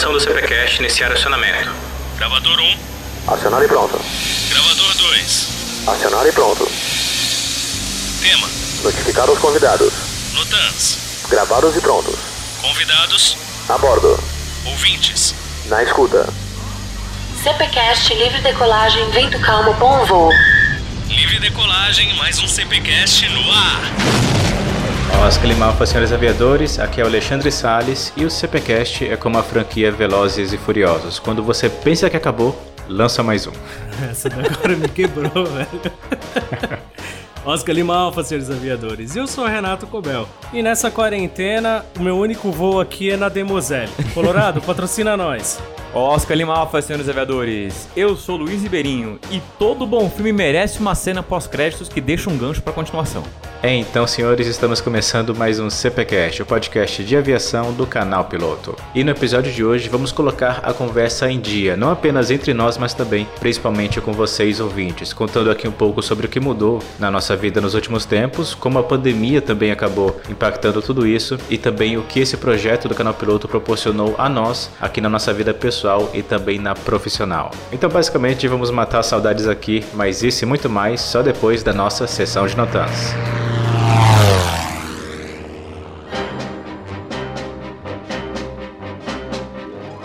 gravação do CPCast iniciar acionamento. Gravador 1. Acionar e pronto. Gravador 2. Acionar e pronto. Tema. Notificar os convidados. Notans. Gravados e prontos. Convidados. A bordo. Ouvintes. Na escuta. CPCast livre decolagem, vento calmo, bom voo. Livre decolagem, mais um CPCast no ar. Oscar Limalfa, senhores aviadores, aqui é o Alexandre Sales e o CPCast é como a franquia Velozes e Furiosos. Quando você pensa que acabou, lança mais um. Essa agora me quebrou, velho. Oscar Lima Alfa, senhores aviadores. Eu sou o Renato Cobel. E nessa quarentena, o meu único voo aqui é na Demoselle. Colorado, patrocina nós. Oscar Lima Alfa, senhores aviadores. Eu sou Luiz Ribeirinho e todo bom filme merece uma cena pós-créditos que deixa um gancho para continuação. É, então, senhores, estamos começando mais um CPCast, o podcast de aviação do canal Piloto. E no episódio de hoje vamos colocar a conversa em dia, não apenas entre nós, mas também principalmente com vocês ouvintes, contando aqui um pouco sobre o que mudou na nossa vida nos últimos tempos, como a pandemia também acabou impactando tudo isso e também o que esse projeto do canal Piloto proporcionou a nós aqui na nossa vida pessoal e também na profissional. Então, basicamente, vamos matar saudades aqui, mas isso e muito mais só depois da nossa sessão de notas.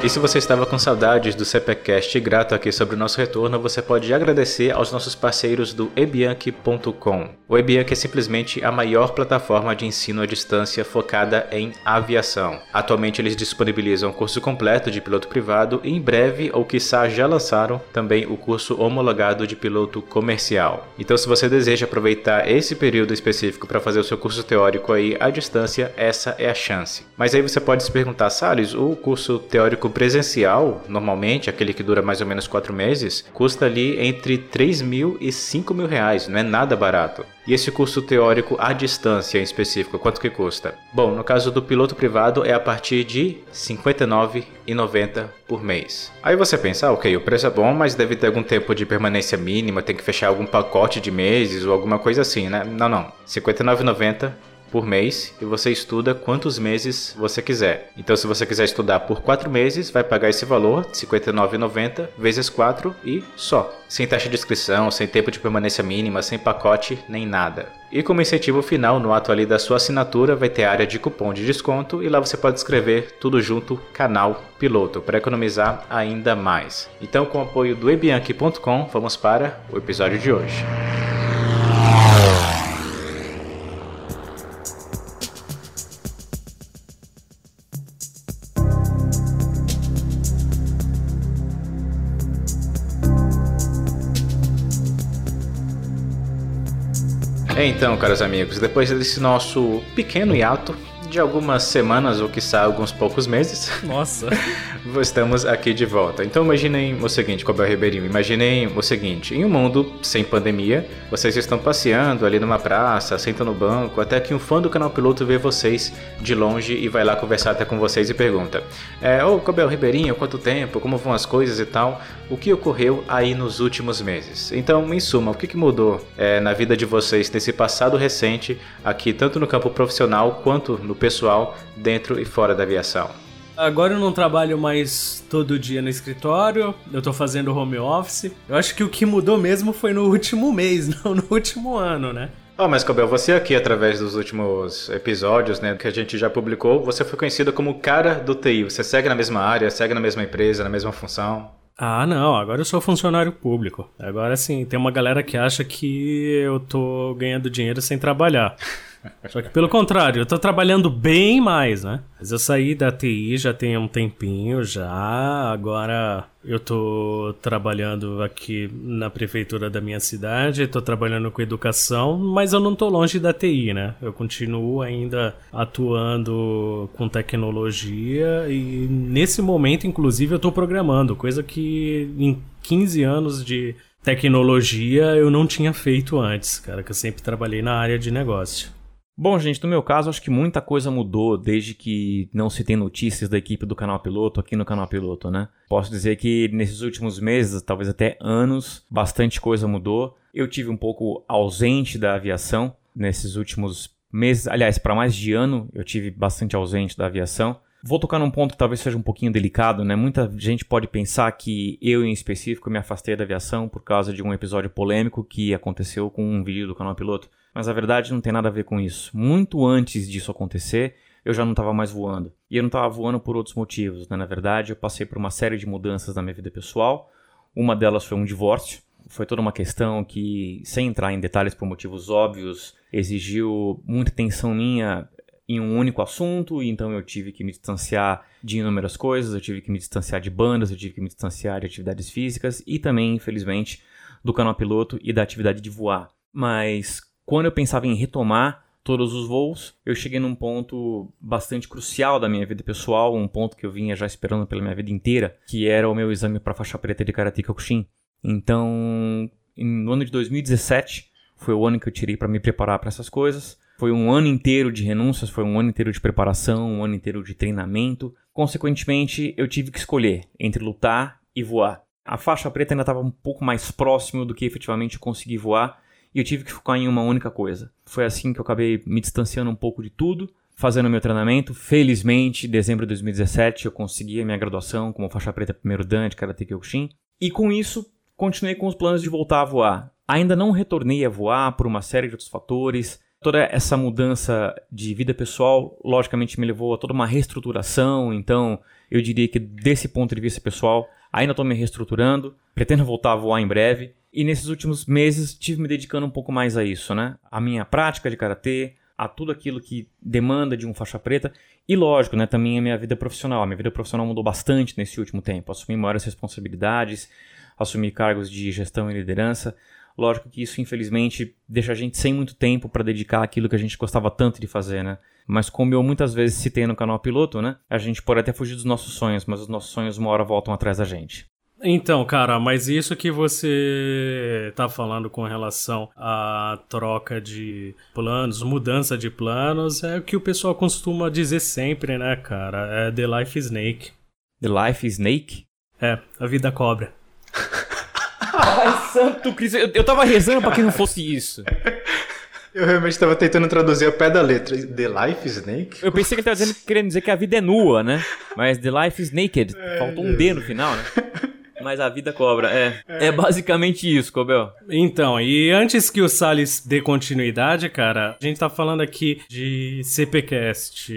E se você estava com saudades do CPCast e grato aqui sobre o nosso retorno, você pode agradecer aos nossos parceiros do ebianque.com. O Ebianque é simplesmente a maior plataforma de ensino à distância focada em aviação. Atualmente eles disponibilizam o curso completo de piloto privado e em breve, ou quiçá já lançaram, também o curso homologado de piloto comercial. Então se você deseja aproveitar esse período específico para fazer o seu curso teórico aí à distância, essa é a chance. Mas aí você pode se perguntar, Salles, o curso teórico presencial, normalmente, aquele que dura mais ou menos 4 meses, custa ali entre 3 mil e 5 mil reais, não é nada barato. E esse curso teórico à distância em específico, quanto que custa? Bom, no caso do piloto privado é a partir de R$ 59,90 por mês. Aí você pensa, ah, ok, o preço é bom, mas deve ter algum tempo de permanência mínima, tem que fechar algum pacote de meses ou alguma coisa assim, né? Não, não. R$ 59,90 por mês e você estuda quantos meses você quiser. Então, se você quiser estudar por 4 meses, vai pagar esse valor, R$ 59,90 vezes 4 e só. Sem taxa de inscrição, sem tempo de permanência mínima, sem pacote, nem nada. E como incentivo final, no ato ali da sua assinatura, vai ter a área de cupom de desconto e lá você pode escrever tudo junto canal piloto para economizar ainda mais. Então, com o apoio do ebianque.com, vamos para o episódio de hoje. Então, caros amigos, depois desse nosso pequeno hiato de algumas semanas ou quiçá alguns poucos meses. Nossa. Estamos aqui de volta. Então imaginem o seguinte, Cobel Ribeirinho, imaginem o seguinte, em um mundo sem pandemia, vocês estão passeando ali numa praça, sentam no banco, até que um fã do canal Piloto vê vocês de longe e vai lá conversar até com vocês e pergunta: é, Ô Cobel Ribeirinho, quanto tempo? Como vão as coisas e tal? O que ocorreu aí nos últimos meses? Então, em suma, o que, que mudou é, na vida de vocês nesse passado recente, aqui tanto no campo profissional quanto no pessoal dentro e fora da aviação? Agora eu não trabalho mais todo dia no escritório, eu tô fazendo home office. Eu acho que o que mudou mesmo foi no último mês, não no último ano, né? Oh, mas Cabel, você aqui, através dos últimos episódios, né, que a gente já publicou, você foi conhecido como o cara do TI. Você segue na mesma área, segue na mesma empresa, na mesma função? Ah, não, agora eu sou funcionário público. Agora sim, tem uma galera que acha que eu tô ganhando dinheiro sem trabalhar. Só que pelo contrário, eu tô trabalhando bem mais, né? Mas eu saí da TI já tem um tempinho já, agora eu tô trabalhando aqui na prefeitura da minha cidade, tô trabalhando com educação, mas eu não tô longe da TI, né? Eu continuo ainda atuando com tecnologia e nesse momento, inclusive, eu tô programando, coisa que em 15 anos de tecnologia eu não tinha feito antes, cara, que eu sempre trabalhei na área de negócio. Bom, gente, no meu caso, acho que muita coisa mudou desde que não se tem notícias da equipe do canal Piloto aqui no canal Piloto, né? Posso dizer que nesses últimos meses, talvez até anos, bastante coisa mudou. Eu tive um pouco ausente da aviação nesses últimos meses, aliás, para mais de ano, eu tive bastante ausente da aviação. Vou tocar num ponto que talvez seja um pouquinho delicado, né? Muita gente pode pensar que eu, em específico, me afastei da aviação por causa de um episódio polêmico que aconteceu com um vídeo do canal Piloto. Mas a verdade não tem nada a ver com isso. Muito antes disso acontecer, eu já não estava mais voando. E eu não estava voando por outros motivos, né? Na verdade, eu passei por uma série de mudanças na minha vida pessoal. Uma delas foi um divórcio. Foi toda uma questão que, sem entrar em detalhes por motivos óbvios, exigiu muita atenção minha em um único assunto, então eu tive que me distanciar de inúmeras coisas, eu tive que me distanciar de bandas, eu tive que me distanciar de atividades físicas e também, infelizmente, do canal piloto e da atividade de voar. Mas quando eu pensava em retomar todos os voos, eu cheguei num ponto bastante crucial da minha vida pessoal, um ponto que eu vinha já esperando pela minha vida inteira, que era o meu exame para faixa preta de Karate Kyokushin. Então, no ano de 2017, foi o ano que eu tirei para me preparar para essas coisas. Foi um ano inteiro de renúncias, foi um ano inteiro de preparação, um ano inteiro de treinamento. Consequentemente, eu tive que escolher entre lutar e voar. A faixa preta ainda estava um pouco mais próximo do que efetivamente eu consegui voar e eu tive que focar em uma única coisa. Foi assim que eu acabei me distanciando um pouco de tudo, fazendo meu treinamento. Felizmente, em dezembro de 2017, eu consegui a minha graduação como faixa preta primeiro dan de Karate Kyokushin. E com isso, continuei com os planos de voltar a voar. Ainda não retornei a voar por uma série de outros fatores toda essa mudança de vida pessoal, logicamente, me levou a toda uma reestruturação. Então, eu diria que desse ponto de vista pessoal, ainda estou me reestruturando, pretendo voltar a voar em breve. E nesses últimos meses, tive me dedicando um pouco mais a isso, né? A minha prática de karatê, a tudo aquilo que demanda de um faixa preta e lógico, né, também a minha vida profissional. A minha vida profissional mudou bastante nesse último tempo. Assumi maiores responsabilidades, assumi cargos de gestão e liderança. Lógico que isso, infelizmente, deixa a gente sem muito tempo para dedicar aquilo que a gente gostava tanto de fazer, né? Mas como eu muitas vezes citei no canal Piloto, né? A gente pode até fugir dos nossos sonhos, mas os nossos sonhos uma hora voltam atrás da gente. Então, cara, mas isso que você tá falando com relação à troca de planos, mudança de planos, é o que o pessoal costuma dizer sempre, né, cara? É The Life Snake. The Life Snake? É, a vida cobra. Ai, santo Cristo. Eu, eu tava rezando pra que não fosse isso. Eu realmente estava tentando traduzir a pé da letra. The Life is Naked? Eu pensei que ele estava querendo dizer que a vida é nua, né? Mas The Life is Naked. Faltou um D no final, né? Mas a vida cobra, é. É basicamente isso, Cobel. Então, e antes que o Salles dê continuidade, cara, a gente tá falando aqui de CPCast,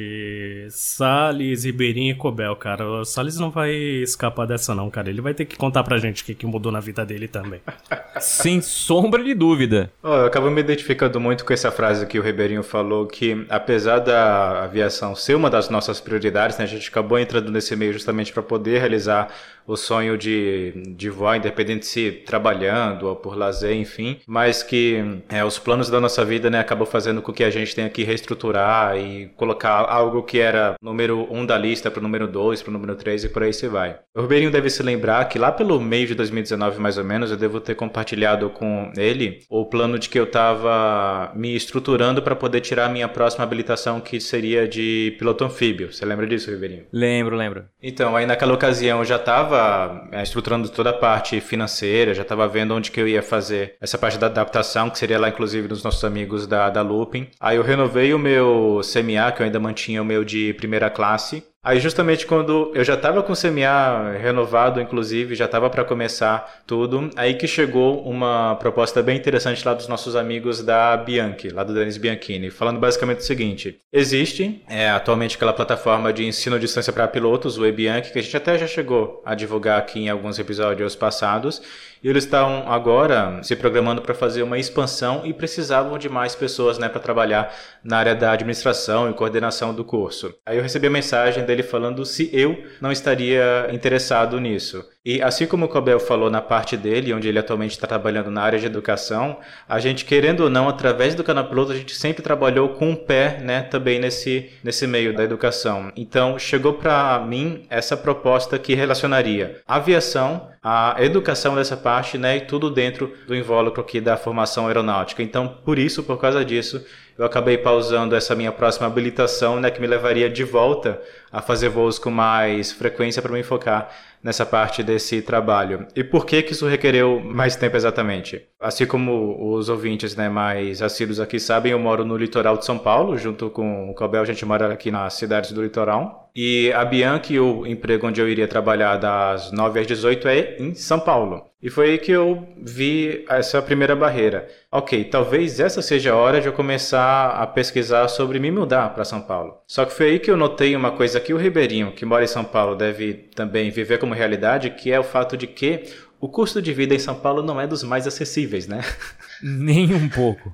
Salles, Ribeirinho e Cobel, cara. O Salles não vai escapar dessa não, cara. Ele vai ter que contar pra gente o que, que mudou na vida dele também. Sem sombra de dúvida. Oh, eu acabo me identificando muito com essa frase que o Ribeirinho falou, que apesar da aviação ser uma das nossas prioridades, né, a gente acabou entrando nesse meio justamente para poder realizar o sonho de, de voar, independente se trabalhando ou por lazer, enfim, mas que é, os planos da nossa vida né, acabam fazendo com que a gente tenha que reestruturar e colocar algo que era número um da lista para o número dois, para o número três e por aí se vai. O Rubeirinho deve se lembrar que lá pelo meio de 2019, mais ou menos, eu devo ter compartilhado com ele o plano de que eu estava me estruturando para poder tirar a minha próxima habilitação, que seria de piloto anfíbio. Você lembra disso, Ribeirinho? Lembro, lembro. Então, aí naquela ocasião eu já estava estava é, estruturando toda a parte financeira, já estava vendo onde que eu ia fazer essa parte da adaptação, que seria lá inclusive dos nossos amigos da, da Looping. Aí eu renovei o meu CMA, que eu ainda mantinha o meu de primeira classe, Aí justamente quando eu já estava com o CMA renovado, inclusive, já estava para começar tudo, aí que chegou uma proposta bem interessante lá dos nossos amigos da Bianchi, lá do Denis Bianchini, falando basicamente o seguinte: existe é, atualmente aquela plataforma de ensino à distância para pilotos, o eBianchi, que a gente até já chegou a divulgar aqui em alguns episódios passados, e eles estão agora se programando para fazer uma expansão e precisavam de mais pessoas né, para trabalhar na área da administração e coordenação do curso. Aí eu recebi a mensagem dele falando se eu não estaria interessado nisso. E assim como o Cobel falou na parte dele, onde ele atualmente está trabalhando na área de educação, a gente, querendo ou não, através do canal piloto, a gente sempre trabalhou com um pé né, também nesse, nesse meio da educação. Então, chegou para mim essa proposta que relacionaria aviação, a educação dessa parte né, e tudo dentro do invólucro aqui da formação aeronáutica. Então, por isso, por causa disso, eu acabei pausando essa minha próxima habilitação, né, que me levaria de volta a fazer voos com mais frequência para me focar nessa parte desse trabalho. E por que que isso requereu mais tempo exatamente? Assim como os ouvintes né, mais assíduos aqui sabem, eu moro no litoral de São Paulo, junto com o Cobel, a gente mora aqui nas cidades do litoral. E a Bianchi, o emprego onde eu iria trabalhar das 9 às 18 é em São Paulo. E foi aí que eu vi essa primeira barreira. Ok, talvez essa seja a hora de eu começar a pesquisar sobre me mudar para São Paulo. Só que foi aí que eu notei uma coisa que o Ribeirinho, que mora em São Paulo, deve também viver como realidade, que é o fato de que o custo de vida em São Paulo não é dos mais acessíveis, né? Nem um pouco.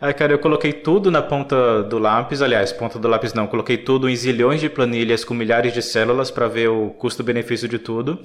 Aí, cara, eu coloquei tudo na ponta do lápis. Aliás, ponta do lápis não. Coloquei tudo em zilhões de planilhas com milhares de células para ver o custo-benefício de tudo.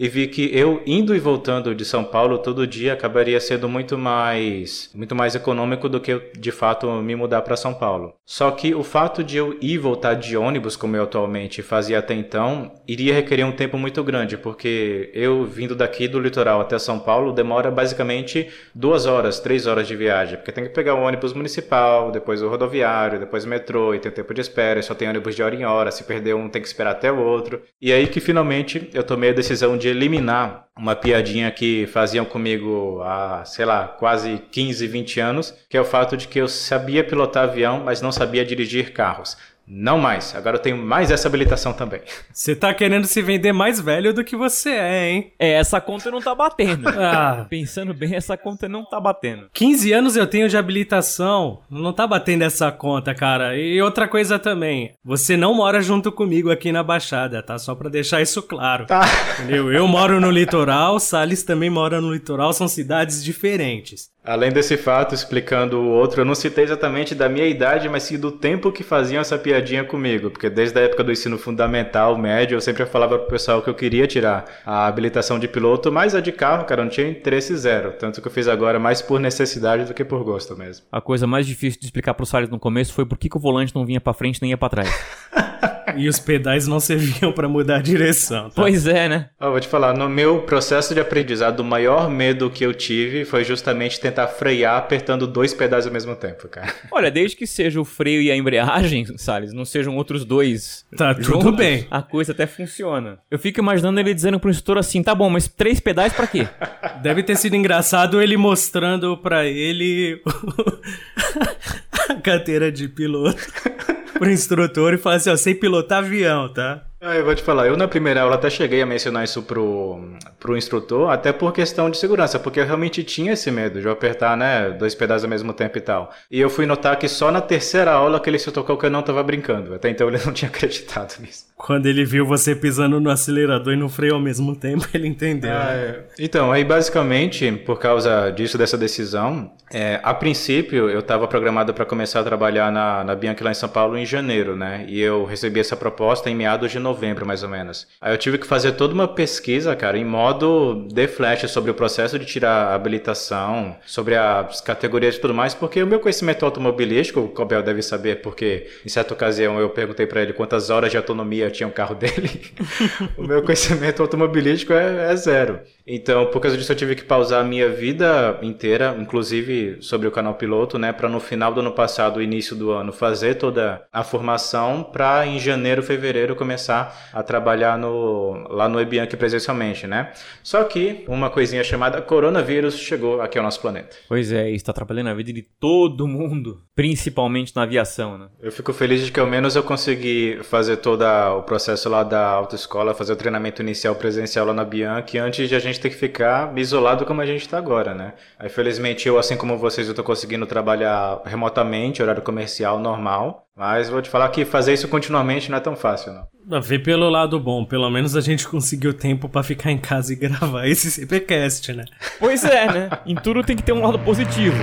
E vi que eu indo e voltando de São Paulo todo dia acabaria sendo muito mais, muito mais econômico do que de fato me mudar para São Paulo. Só que o fato de eu ir e voltar de ônibus, como eu atualmente fazia até então, iria requerer um tempo muito grande, porque eu vindo daqui do litoral até São Paulo demora basicamente duas horas, três horas de viagem, porque tem que pegar o ônibus municipal, depois o rodoviário, depois o metrô, e tem tempo de espera, só tem ônibus de hora em hora, se perder um tem que esperar até o outro. E aí que finalmente eu tomei a decisão de eliminar uma piadinha que faziam comigo há, sei lá, quase 15, 20 anos, que é o fato de que eu sabia pilotar avião, mas não sabia dirigir carros. Não mais. Agora eu tenho mais essa habilitação também. Você tá querendo se vender mais velho do que você é, hein? É, essa conta não tá batendo. Ah, Pensando bem, essa conta não tá batendo. 15 anos eu tenho de habilitação. Não tá batendo essa conta, cara. E outra coisa também. Você não mora junto comigo aqui na Baixada, tá? Só pra deixar isso claro. Tá. Entendeu? Eu moro no litoral, Salles também mora no litoral, são cidades diferentes. Além desse fato, explicando o outro, eu não citei exatamente da minha idade, mas sim do tempo que faziam essa piadinha comigo. Porque desde a época do ensino fundamental, médio, eu sempre falava pro pessoal que eu queria tirar a habilitação de piloto, mas a de carro, cara, eu não tinha interesse zero. Tanto que eu fiz agora mais por necessidade do que por gosto mesmo. A coisa mais difícil de explicar pro Salles no começo foi por que, que o volante não vinha pra frente nem ia pra trás. E os pedais não serviam pra mudar a direção, tá? Pois é, né? Ó, vou te falar, no meu processo de aprendizado, o maior medo que eu tive foi justamente tentar frear apertando dois pedais ao mesmo tempo, cara. Olha, desde que seja o freio e a embreagem, Salles, não sejam outros dois. Tá tudo juntos, bem. A coisa até funciona. Eu fico imaginando ele dizendo pro instrutor assim: tá bom, mas três pedais pra quê? Deve ter sido engraçado ele mostrando pra ele a carteira de piloto pro instrutor e falar assim, ó, sem pilotar avião, tá? Ah, eu vou te falar, eu na primeira aula até cheguei a mencionar isso pro, pro instrutor, até por questão de segurança, porque eu realmente tinha esse medo de eu apertar, né, dois pedais ao mesmo tempo e tal. E eu fui notar que só na terceira aula que ele se tocou que eu não tava brincando. Até então ele não tinha acreditado nisso. Quando ele viu você pisando no acelerador e no freio ao mesmo tempo, ele entendeu. Ah, né? é. Então, aí basicamente, por causa disso, dessa decisão, é, a princípio eu estava programado para começar a trabalhar na, na Bianchi lá em São Paulo em janeiro, né? E eu recebi essa proposta em meados de novembro, mais ou menos. Aí eu tive que fazer toda uma pesquisa, cara, em modo de flash sobre o processo de tirar a habilitação, sobre as categorias e tudo mais, porque o meu conhecimento automobilístico, o Cobel deve saber, porque em certa ocasião eu perguntei para ele quantas horas de autonomia tinha o carro dele. o meu conhecimento automobilístico é, é zero. Então, por causa disso, eu tive que pausar a minha vida inteira, inclusive sobre o canal piloto, né, para no final do ano passado, início do ano, fazer toda a formação para em janeiro, fevereiro começar a trabalhar no lá no Ebianchi presencialmente, né? Só que uma coisinha chamada coronavírus chegou aqui ao nosso planeta. Pois é, isso tá atrapalhando a vida de todo mundo, principalmente na aviação, né? Eu fico feliz de que ao menos eu consegui fazer todo o processo lá da autoescola, fazer o treinamento inicial presencial lá na Bianchi, antes de a gente ter que ficar isolado como a gente está agora, né? Aí, felizmente, eu, assim como vocês, eu tô conseguindo trabalhar remotamente, horário comercial normal, mas vou te falar que fazer isso continuamente não é tão fácil, não. Vê pelo lado bom, pelo menos a gente conseguiu tempo pra ficar em casa e gravar esse CPcast, né? Pois é, né? Em tudo tem que ter um lado positivo.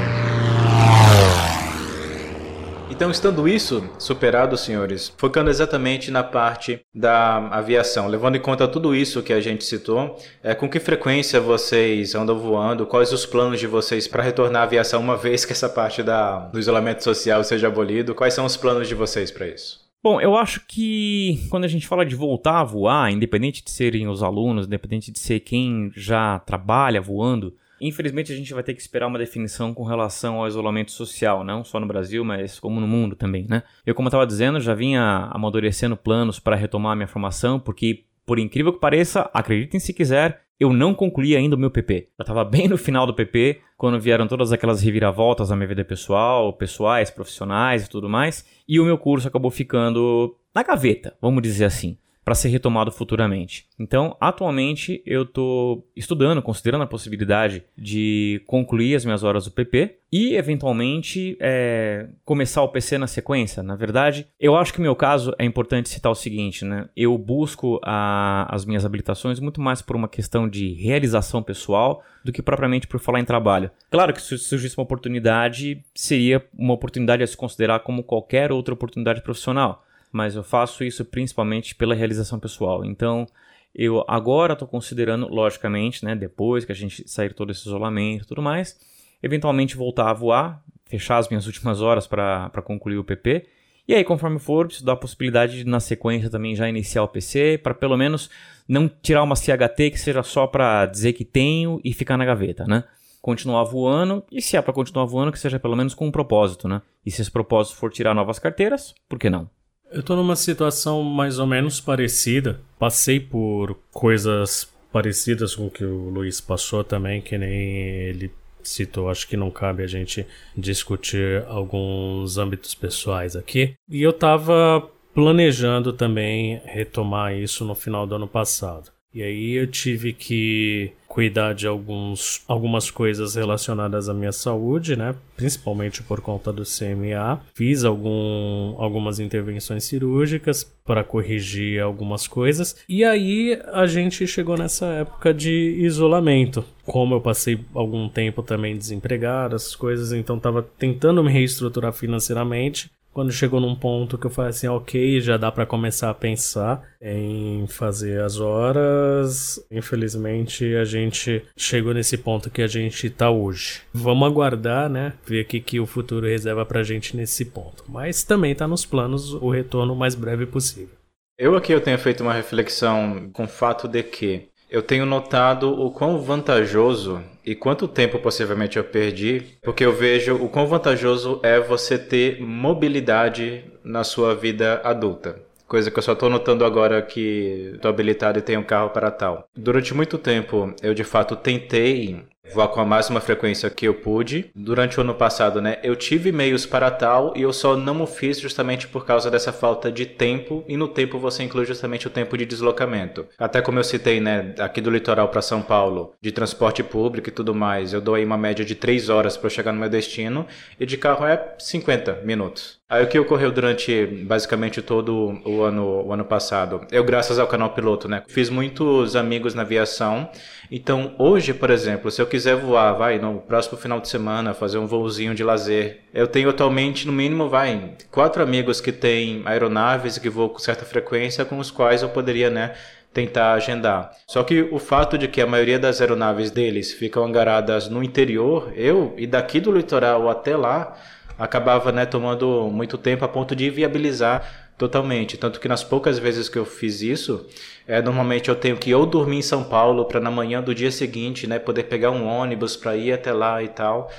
Então, estando isso superado, senhores, focando exatamente na parte da aviação, levando em conta tudo isso que a gente citou, é, com que frequência vocês andam voando, quais os planos de vocês para retornar à aviação uma vez que essa parte da, do isolamento social seja abolido, quais são os planos de vocês para isso? Bom, eu acho que quando a gente fala de voltar a voar, independente de serem os alunos, independente de ser quem já trabalha voando, Infelizmente, a gente vai ter que esperar uma definição com relação ao isolamento social, não só no Brasil, mas como no mundo também, né? Eu, como estava dizendo, já vinha amadurecendo planos para retomar a minha formação, porque, por incrível que pareça, acreditem se quiser, eu não concluí ainda o meu PP. Eu estava bem no final do PP, quando vieram todas aquelas reviravoltas na minha vida pessoal, pessoais, profissionais e tudo mais, e o meu curso acabou ficando na gaveta, vamos dizer assim para ser retomado futuramente. Então, atualmente eu estou estudando, considerando a possibilidade de concluir as minhas horas do PP e, eventualmente, é, começar o PC na sequência. Na verdade, eu acho que no meu caso é importante citar o seguinte, né? Eu busco a, as minhas habilitações muito mais por uma questão de realização pessoal do que propriamente por falar em trabalho. Claro que se surgisse uma oportunidade, seria uma oportunidade a se considerar como qualquer outra oportunidade profissional mas eu faço isso principalmente pela realização pessoal. Então, eu agora estou considerando, logicamente, né, depois que a gente sair todo esse isolamento e tudo mais, eventualmente voltar a voar, fechar as minhas últimas horas para concluir o PP. E aí, conforme for, isso dá a possibilidade de, na sequência, também já iniciar o PC, para pelo menos não tirar uma CHT que seja só para dizer que tenho e ficar na gaveta, né? Continuar voando, e se é para continuar voando, que seja pelo menos com um propósito, né? E se esse propósito for tirar novas carteiras, por que não? Eu tô numa situação mais ou menos parecida. Passei por coisas parecidas com o que o Luiz passou também, que nem ele citou. Acho que não cabe a gente discutir alguns âmbitos pessoais aqui. E eu tava planejando também retomar isso no final do ano passado. E aí eu tive que cuidar de alguns, algumas coisas relacionadas à minha saúde, né? Principalmente por conta do CMA. Fiz algum, algumas intervenções cirúrgicas para corrigir algumas coisas. E aí a gente chegou nessa época de isolamento. Como eu passei algum tempo também desempregado, essas coisas, então estava tentando me reestruturar financeiramente quando chegou num ponto que eu falei assim, ok, já dá para começar a pensar em fazer as horas. Infelizmente, a gente chegou nesse ponto que a gente tá hoje. Vamos aguardar, né? Ver o que, que o futuro reserva pra gente nesse ponto. Mas também tá nos planos o retorno o mais breve possível. Eu aqui eu tenho feito uma reflexão com o fato de que eu tenho notado o quão vantajoso e quanto tempo possivelmente eu perdi, porque eu vejo o quão vantajoso é você ter mobilidade na sua vida adulta. Coisa que eu só estou notando agora que estou habilitado e tenho um carro para tal. Durante muito tempo eu de fato tentei voar com a máxima frequência que eu pude. Durante o ano passado, né, eu tive meios para tal e eu só não o fiz justamente por causa dessa falta de tempo e no tempo você inclui justamente o tempo de deslocamento. Até como eu citei, né, aqui do litoral para São Paulo, de transporte público e tudo mais, eu dou aí uma média de 3 horas para chegar no meu destino e de carro é 50 minutos. Aí o que ocorreu durante basicamente todo o ano, o ano passado? Eu, graças ao canal piloto, né, fiz muitos amigos na aviação. Então, hoje, por exemplo, se eu quiser voar, vai, no próximo final de semana, fazer um voozinho de lazer, eu tenho atualmente, no mínimo, vai, quatro amigos que têm aeronaves e que voam com certa frequência, com os quais eu poderia, né, tentar agendar. Só que o fato de que a maioria das aeronaves deles ficam angaradas no interior, eu, e daqui do litoral até lá, acabava né, tomando muito tempo a ponto de viabilizar totalmente. Tanto que nas poucas vezes que eu fiz isso, é, normalmente eu tenho que ou dormir em São Paulo para na manhã do dia seguinte né, poder pegar um ônibus para ir até lá e tal.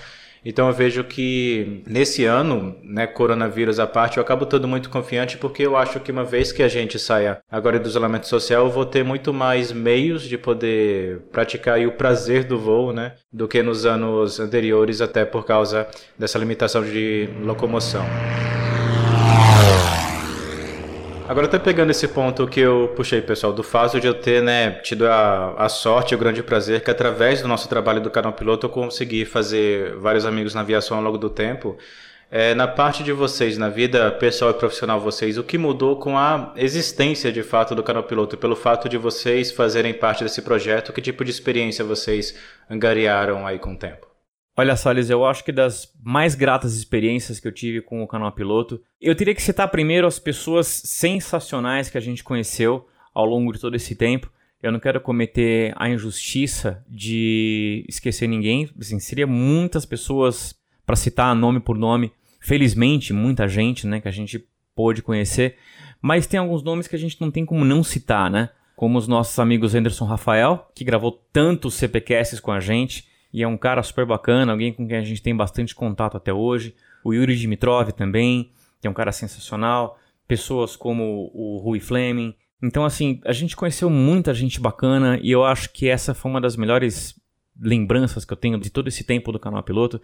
Então eu vejo que nesse ano, né, coronavírus à parte, eu acabo todo muito confiante porque eu acho que uma vez que a gente saia agora do isolamento social, eu vou ter muito mais meios de poder praticar o prazer do voo, né, do que nos anos anteriores, até por causa dessa limitação de locomoção. Agora até pegando esse ponto que eu puxei, pessoal, do fato de eu ter né, tido a, a sorte e o grande prazer que através do nosso trabalho do canal piloto eu consegui fazer vários amigos na aviação ao longo do tempo. É, na parte de vocês, na vida pessoal e profissional vocês, o que mudou com a existência de fato do canal piloto, pelo fato de vocês fazerem parte desse projeto, que tipo de experiência vocês angariaram aí com o tempo? Olha só, Liz, eu acho que das mais gratas experiências que eu tive com o canal Piloto, eu teria que citar primeiro as pessoas sensacionais que a gente conheceu ao longo de todo esse tempo. Eu não quero cometer a injustiça de esquecer ninguém. Assim, seria muitas pessoas para citar nome por nome. Felizmente, muita gente, né, que a gente pôde conhecer. Mas tem alguns nomes que a gente não tem como não citar, né? Como os nossos amigos Anderson Rafael, que gravou tantos CPcasts com a gente e é um cara super bacana, alguém com quem a gente tem bastante contato até hoje. O Yuri Dimitrov também, que é um cara sensacional. Pessoas como o Rui Fleming. Então, assim, a gente conheceu muita gente bacana e eu acho que essa foi uma das melhores lembranças que eu tenho de todo esse tempo do canal Piloto.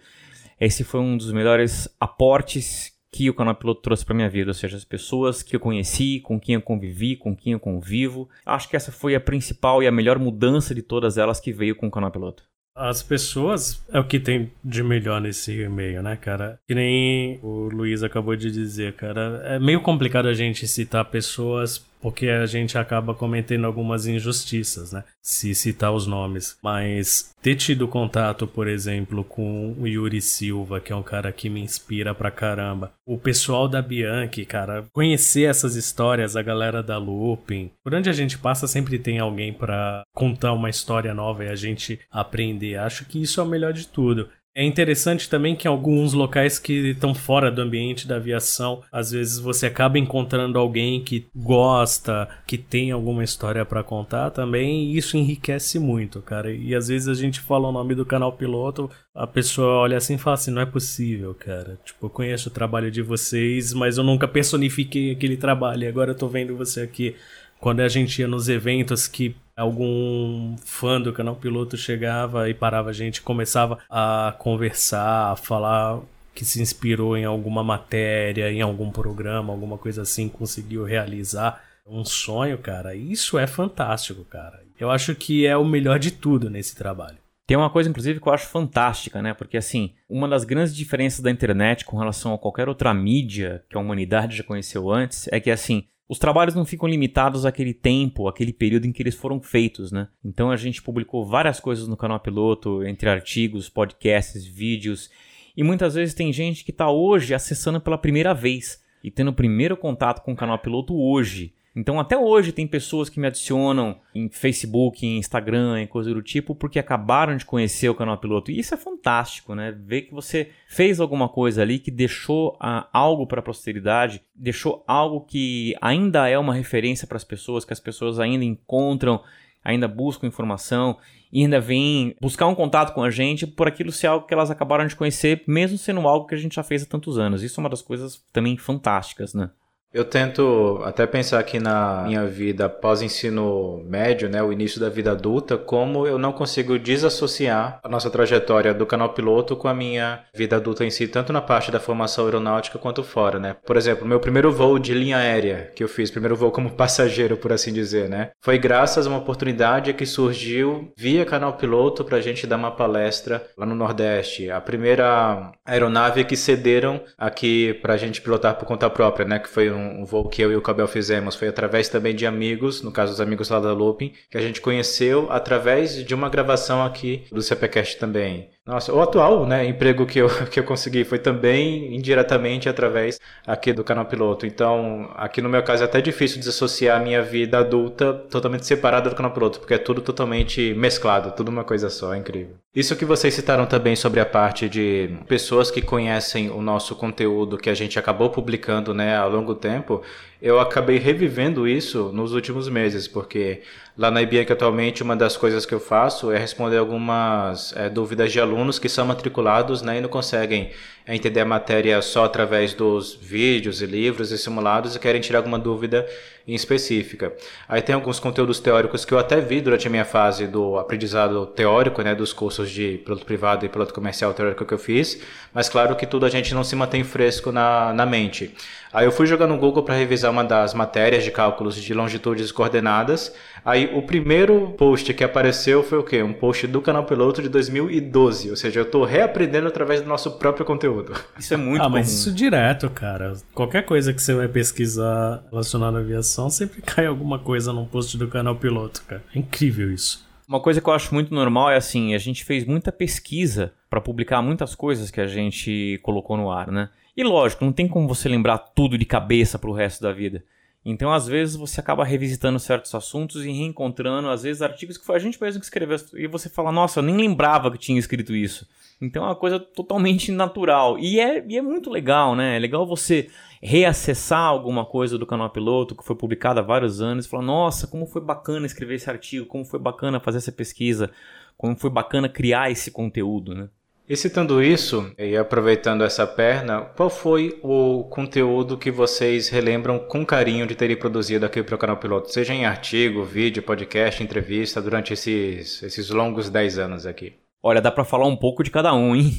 Esse foi um dos melhores aportes que o canal piloto trouxe para minha vida, ou seja, as pessoas que eu conheci, com quem eu convivi, com quem eu convivo. Acho que essa foi a principal e a melhor mudança de todas elas que veio com o canal piloto. As pessoas é o que tem de melhor nesse meio, né, cara? Que nem o Luiz acabou de dizer, cara. É meio complicado a gente citar pessoas porque a gente acaba cometendo algumas injustiças, né? Se citar os nomes. Mas ter tido contato, por exemplo, com o Yuri Silva, que é um cara que me inspira pra caramba. O pessoal da Bianchi, cara, conhecer essas histórias, a galera da Looping. Por onde a gente passa, sempre tem alguém para contar uma história nova e a gente aprender. Acho que isso é o melhor de tudo. É interessante também que em alguns locais que estão fora do ambiente da aviação, às vezes você acaba encontrando alguém que gosta, que tem alguma história para contar também, e isso enriquece muito, cara. E às vezes a gente fala o nome do canal piloto, a pessoa olha assim e fala assim: não é possível, cara. Tipo, eu conheço o trabalho de vocês, mas eu nunca personifiquei aquele trabalho, e agora eu tô vendo você aqui quando a gente ia nos eventos que algum fã do canal piloto chegava e parava a gente, começava a conversar, a falar que se inspirou em alguma matéria, em algum programa, alguma coisa assim, conseguiu realizar um sonho, cara. Isso é fantástico, cara. Eu acho que é o melhor de tudo nesse trabalho. Tem uma coisa, inclusive, que eu acho fantástica, né? Porque, assim, uma das grandes diferenças da internet com relação a qualquer outra mídia que a humanidade já conheceu antes é que, assim, os trabalhos não ficam limitados àquele tempo, àquele período em que eles foram feitos, né? Então a gente publicou várias coisas no canal Piloto, entre artigos, podcasts, vídeos, e muitas vezes tem gente que está hoje acessando pela primeira vez e tendo o primeiro contato com o canal Piloto hoje. Então, até hoje, tem pessoas que me adicionam em Facebook, em Instagram, em coisa do tipo, porque acabaram de conhecer o canal piloto. E isso é fantástico, né? Ver que você fez alguma coisa ali que deixou ah, algo para a posteridade, deixou algo que ainda é uma referência para as pessoas, que as pessoas ainda encontram, ainda buscam informação e ainda vêm buscar um contato com a gente por aquilo ser algo que elas acabaram de conhecer, mesmo sendo algo que a gente já fez há tantos anos. Isso é uma das coisas também fantásticas, né? Eu tento até pensar aqui na minha vida pós-ensino médio, né, o início da vida adulta, como eu não consigo desassociar a nossa trajetória do canal piloto com a minha vida adulta em si, tanto na parte da formação aeronáutica quanto fora, né? Por exemplo, meu primeiro voo de linha aérea que eu fiz, primeiro voo como passageiro, por assim dizer, né? Foi graças a uma oportunidade que surgiu via canal piloto para a gente dar uma palestra lá no Nordeste. A primeira aeronave que cederam aqui para a gente pilotar por conta própria, né? Que foi um voo que eu e o Cabel fizemos foi através também de amigos, no caso os amigos lá da Looping, que a gente conheceu através de uma gravação aqui do CPCast também. Nossa, o atual né, emprego que eu, que eu consegui foi também indiretamente através aqui do canal piloto. Então, aqui no meu caso é até difícil desassociar a minha vida adulta totalmente separada do canal piloto, porque é tudo totalmente mesclado, tudo uma coisa só, é incrível. Isso que vocês citaram também sobre a parte de pessoas que conhecem o nosso conteúdo que a gente acabou publicando né, ao longo tempo, eu acabei revivendo isso nos últimos meses, porque lá na IBIAC atualmente uma das coisas que eu faço é responder algumas é, dúvidas de alunos que são matriculados né, e não conseguem entender a matéria só através dos vídeos e livros e simulados e querem tirar alguma dúvida em específica. Aí tem alguns conteúdos teóricos que eu até vi durante a minha fase do aprendizado teórico, né, dos cursos de piloto privado e piloto comercial teórico que eu fiz, mas claro que tudo a gente não se mantém fresco na, na mente. Aí eu fui jogar no Google para revisar uma das matérias de cálculos de longitudes e coordenadas. Aí o primeiro post que apareceu foi o quê? Um post do canal Piloto de 2012. Ou seja, eu estou reaprendendo através do nosso próprio conteúdo. Isso é muito Ah, comum. mas isso direto, cara. Qualquer coisa que você vai pesquisar relacionada à aviação, sempre cai alguma coisa num post do canal Piloto, cara. É incrível isso. Uma coisa que eu acho muito normal é assim, a gente fez muita pesquisa para publicar muitas coisas que a gente colocou no ar, né? E lógico, não tem como você lembrar tudo de cabeça para o resto da vida. Então, às vezes, você acaba revisitando certos assuntos e reencontrando, às vezes, artigos que foi a gente mesmo que escreveu. E você fala, nossa, eu nem lembrava que tinha escrito isso. Então, é uma coisa totalmente natural. E é, e é muito legal, né? É legal você reacessar alguma coisa do canal Piloto que foi publicada há vários anos e falar, nossa, como foi bacana escrever esse artigo, como foi bacana fazer essa pesquisa, como foi bacana criar esse conteúdo, né? E citando isso, e aproveitando essa perna, qual foi o conteúdo que vocês relembram com carinho de terem produzido aqui para o canal Piloto? Seja em artigo, vídeo, podcast, entrevista, durante esses, esses longos 10 anos aqui. Olha, dá pra falar um pouco de cada um, hein?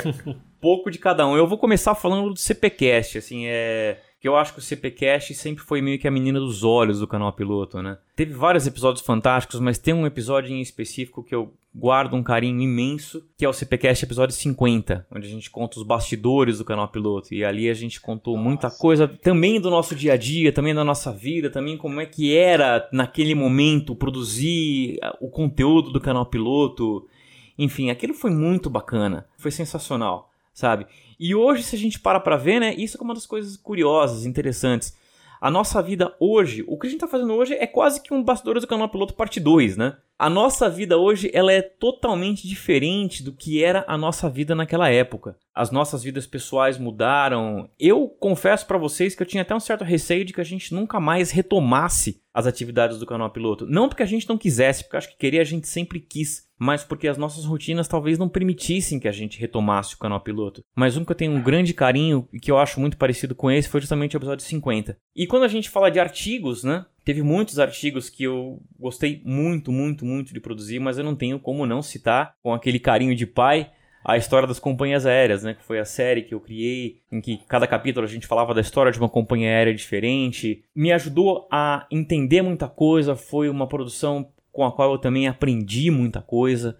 pouco de cada um. Eu vou começar falando do CPcast, assim, é que eu acho que o CPcast sempre foi meio que a menina dos olhos do canal piloto, né? Teve vários episódios fantásticos, mas tem um episódio em específico que eu guardo um carinho imenso, que é o CPcast episódio 50, onde a gente conta os bastidores do canal piloto. E ali a gente contou Nossa. muita coisa também do nosso dia a dia, também da nossa vida, também como é que era naquele momento produzir o conteúdo do canal piloto. Enfim, aquilo foi muito bacana, foi sensacional, sabe? E hoje, se a gente para pra ver, né, isso é uma das coisas curiosas, interessantes. A nossa vida hoje, o que a gente tá fazendo hoje é quase que um Bastidores do Canal Piloto parte 2, né? A nossa vida hoje, ela é totalmente diferente do que era a nossa vida naquela época. As nossas vidas pessoais mudaram. Eu confesso para vocês que eu tinha até um certo receio de que a gente nunca mais retomasse as atividades do canal piloto. Não porque a gente não quisesse, porque acho que querer a gente sempre quis, mas porque as nossas rotinas talvez não permitissem que a gente retomasse o canal piloto. Mas um que eu tenho um grande carinho e que eu acho muito parecido com esse foi justamente o episódio 50. E quando a gente fala de artigos, né? Teve muitos artigos que eu gostei muito, muito, muito de produzir, mas eu não tenho como não citar com aquele carinho de pai a história das companhias aéreas, né? Que foi a série que eu criei, em que cada capítulo a gente falava da história de uma companhia aérea diferente. Me ajudou a entender muita coisa, foi uma produção com a qual eu também aprendi muita coisa.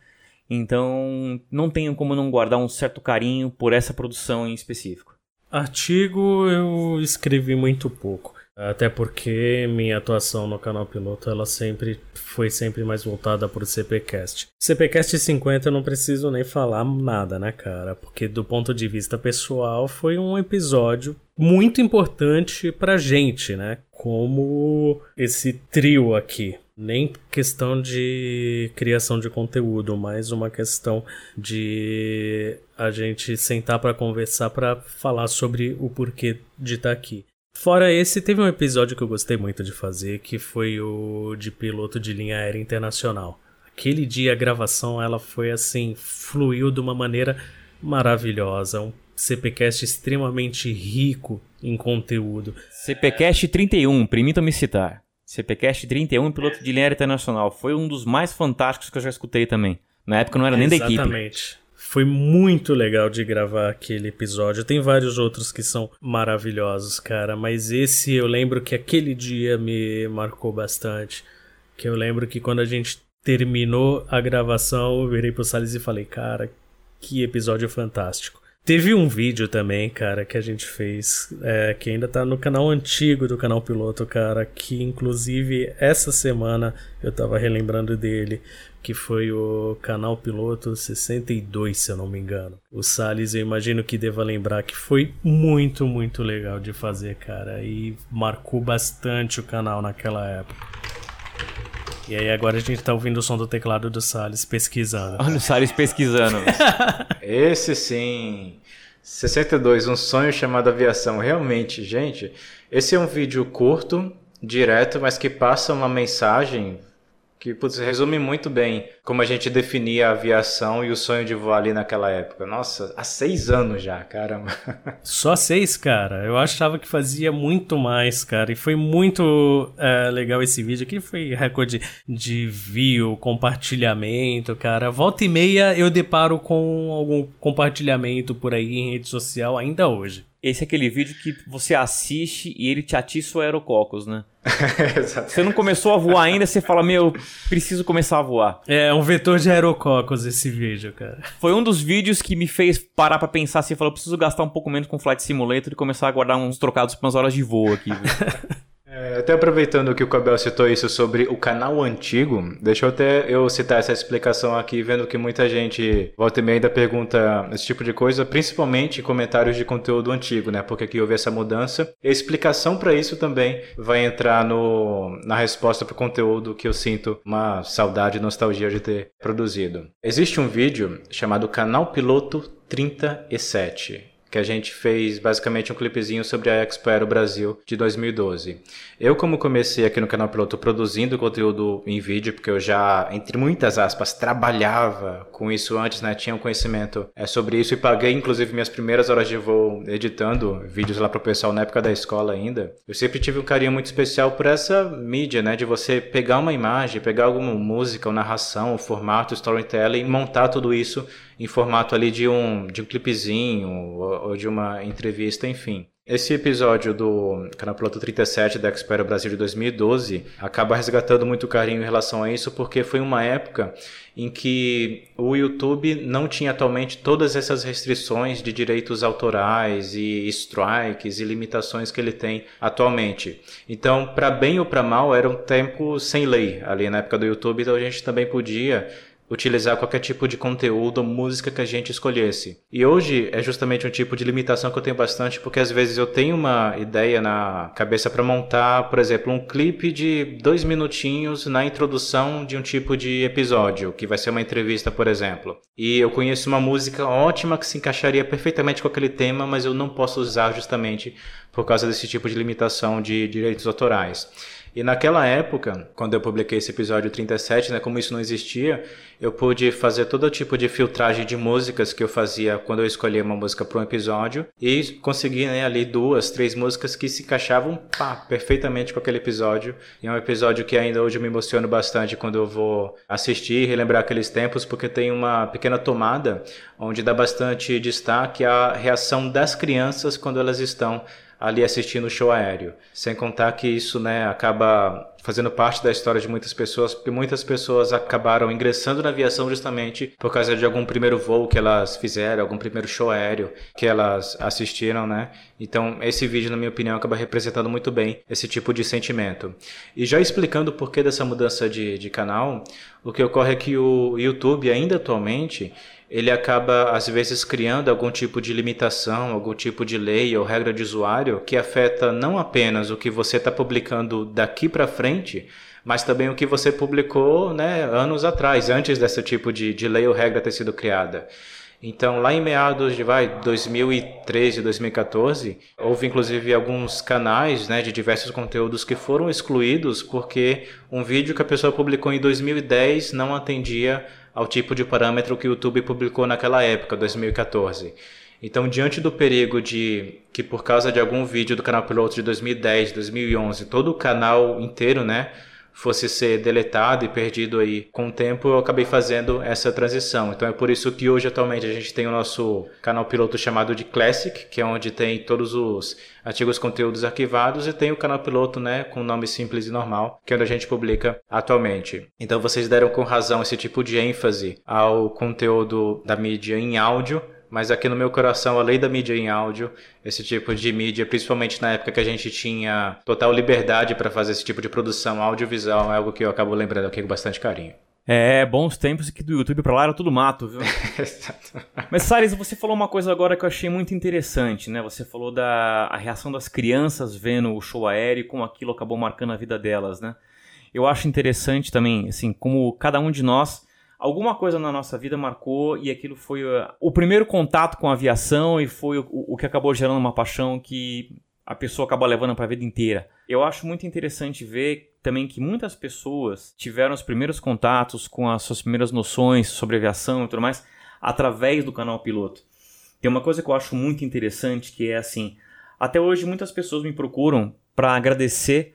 Então, não tenho como não guardar um certo carinho por essa produção em específico. Artigo eu escrevi muito pouco. Até porque minha atuação no canal piloto ela sempre foi sempre mais voltada para o CPcast. CPcast 50 eu não preciso nem falar nada, né, cara? Porque do ponto de vista pessoal foi um episódio muito importante pra gente, né? Como esse trio aqui. Nem questão de criação de conteúdo, mas uma questão de a gente sentar para conversar para falar sobre o porquê de estar tá aqui. Fora esse, teve um episódio que eu gostei muito de fazer, que foi o de piloto de linha aérea internacional. Aquele dia a gravação ela foi assim, fluiu de uma maneira maravilhosa, um CPcast extremamente rico em conteúdo. CPcast 31, permita-me citar. CPcast 31, piloto de linha aérea internacional, foi um dos mais fantásticos que eu já escutei também. Na época não era nem Exatamente. da equipe. Exatamente. Foi muito legal de gravar aquele episódio. Tem vários outros que são maravilhosos, cara, mas esse eu lembro que aquele dia me marcou bastante. Que eu lembro que quando a gente terminou a gravação, eu virei pro Salles e falei, cara, que episódio fantástico. Teve um vídeo também, cara, que a gente fez, é, que ainda tá no canal antigo do canal Piloto, cara, que inclusive essa semana eu tava relembrando dele, que foi o canal piloto 62, se eu não me engano. O Salles, eu imagino que deva lembrar que foi muito, muito legal de fazer, cara, e marcou bastante o canal naquela época. E aí agora a gente tá ouvindo o som do teclado do Salles pesquisando. Olha o Salles pesquisando. Esse sim. 62, um sonho chamado aviação. Realmente, gente, esse é um vídeo curto, direto, mas que passa uma mensagem que putz, resume muito bem como a gente definia a aviação e o sonho de voar ali naquela época. Nossa, há seis anos já, caramba. Só seis, cara? Eu achava que fazia muito mais, cara. E foi muito é, legal esse vídeo aqui. Foi recorde de view, compartilhamento, cara. Volta e meia eu deparo com algum compartilhamento por aí em rede social ainda hoje. Esse é aquele vídeo que você assiste e ele te atiça o aerococos, né? você não começou a voar ainda, você fala, meu, preciso começar a voar. É, um vetor de aerococos esse vídeo, cara. Foi um dos vídeos que me fez parar para pensar assim, falou, preciso gastar um pouco menos com Flight Simulator e começar a guardar uns trocados para umas horas de voo aqui. É, até aproveitando que o Cabel citou isso sobre o canal antigo, deixa eu até eu citar essa explicação aqui, vendo que muita gente volta e meia ainda pergunta esse tipo de coisa, principalmente comentários de conteúdo antigo, né? Porque aqui houve essa mudança. E a explicação para isso também vai entrar no, na resposta para o conteúdo que eu sinto uma saudade e nostalgia de ter produzido. Existe um vídeo chamado Canal Piloto 37 que a gente fez basicamente um clipezinho sobre a Expo Aero Brasil de 2012. Eu, como comecei aqui no canal Piloto produzindo conteúdo em vídeo, porque eu já, entre muitas aspas, trabalhava com isso antes, né? Tinha um conhecimento é, sobre isso e paguei, inclusive, minhas primeiras horas de voo editando vídeos lá pro pessoal na época da escola ainda. Eu sempre tive um carinho muito especial por essa mídia, né? De você pegar uma imagem, pegar alguma música, ou narração, o formato, storytelling, montar tudo isso em formato ali de um, de um clipezinho ou, ou de uma entrevista, enfim. Esse episódio do Canal Piloto 37 da Expera Brasil de 2012 acaba resgatando muito carinho em relação a isso, porque foi uma época em que o YouTube não tinha atualmente todas essas restrições de direitos autorais e strikes e limitações que ele tem atualmente. Então, para bem ou para mal, era um tempo sem lei ali na época do YouTube, então a gente também podia utilizar qualquer tipo de conteúdo música que a gente escolhesse. E hoje é justamente um tipo de limitação que eu tenho bastante, porque às vezes eu tenho uma ideia na cabeça para montar, por exemplo, um clipe de dois minutinhos na introdução de um tipo de episódio, que vai ser uma entrevista, por exemplo. E eu conheço uma música ótima que se encaixaria perfeitamente com aquele tema, mas eu não posso usar justamente por causa desse tipo de limitação de direitos autorais. E naquela época, quando eu publiquei esse episódio 37, né, como isso não existia, eu pude fazer todo tipo de filtragem de músicas que eu fazia quando eu escolhia uma música para um episódio e consegui né, ali duas, três músicas que se encaixavam pá, perfeitamente com aquele episódio. E é um episódio que ainda hoje eu me emociono bastante quando eu vou assistir e relembrar aqueles tempos, porque tem uma pequena tomada onde dá bastante destaque à reação das crianças quando elas estão ali assistindo o show aéreo. Sem contar que isso né, acaba fazendo parte da história de muitas pessoas, porque muitas pessoas acabaram ingressando na aviação justamente por causa de algum primeiro voo que elas fizeram, algum primeiro show aéreo que elas assistiram, né? Então, esse vídeo, na minha opinião, acaba representando muito bem esse tipo de sentimento. E já explicando o porquê dessa mudança de, de canal, o que ocorre é que o YouTube, ainda atualmente, ele acaba às vezes criando algum tipo de limitação, algum tipo de lei ou regra de usuário que afeta não apenas o que você está publicando daqui para frente, mas também o que você publicou né, anos atrás, antes desse tipo de, de lei ou regra ter sido criada. Então, lá em meados de vai, 2013, 2014, houve inclusive alguns canais né, de diversos conteúdos que foram excluídos porque um vídeo que a pessoa publicou em 2010 não atendia ao tipo de parâmetro que o YouTube publicou naquela época, 2014. Então, diante do perigo de que por causa de algum vídeo do canal piloto de 2010, 2011, todo o canal inteiro, né, fosse ser deletado e perdido aí com o tempo, eu acabei fazendo essa transição. Então é por isso que hoje atualmente a gente tem o nosso canal piloto chamado de Classic, que é onde tem todos os antigos conteúdos arquivados e tem o canal piloto, né, com nome simples e normal, que é onde a gente publica atualmente. Então vocês deram com razão esse tipo de ênfase ao conteúdo da mídia em áudio mas aqui no meu coração, além da mídia em áudio, esse tipo de mídia, principalmente na época que a gente tinha total liberdade para fazer esse tipo de produção audiovisual, é algo que eu acabo lembrando aqui com bastante carinho. É, bons tempos que do YouTube pra lá era tudo mato, viu? Mas, Salles, você falou uma coisa agora que eu achei muito interessante, né? Você falou da a reação das crianças vendo o show aéreo e como aquilo acabou marcando a vida delas, né? Eu acho interessante também, assim, como cada um de nós alguma coisa na nossa vida marcou e aquilo foi uh, o primeiro contato com a aviação e foi o, o que acabou gerando uma paixão que a pessoa acaba levando para a vida inteira. Eu acho muito interessante ver também que muitas pessoas tiveram os primeiros contatos com as suas primeiras noções sobre aviação e tudo mais através do canal piloto. Tem uma coisa que eu acho muito interessante que é assim, até hoje muitas pessoas me procuram para agradecer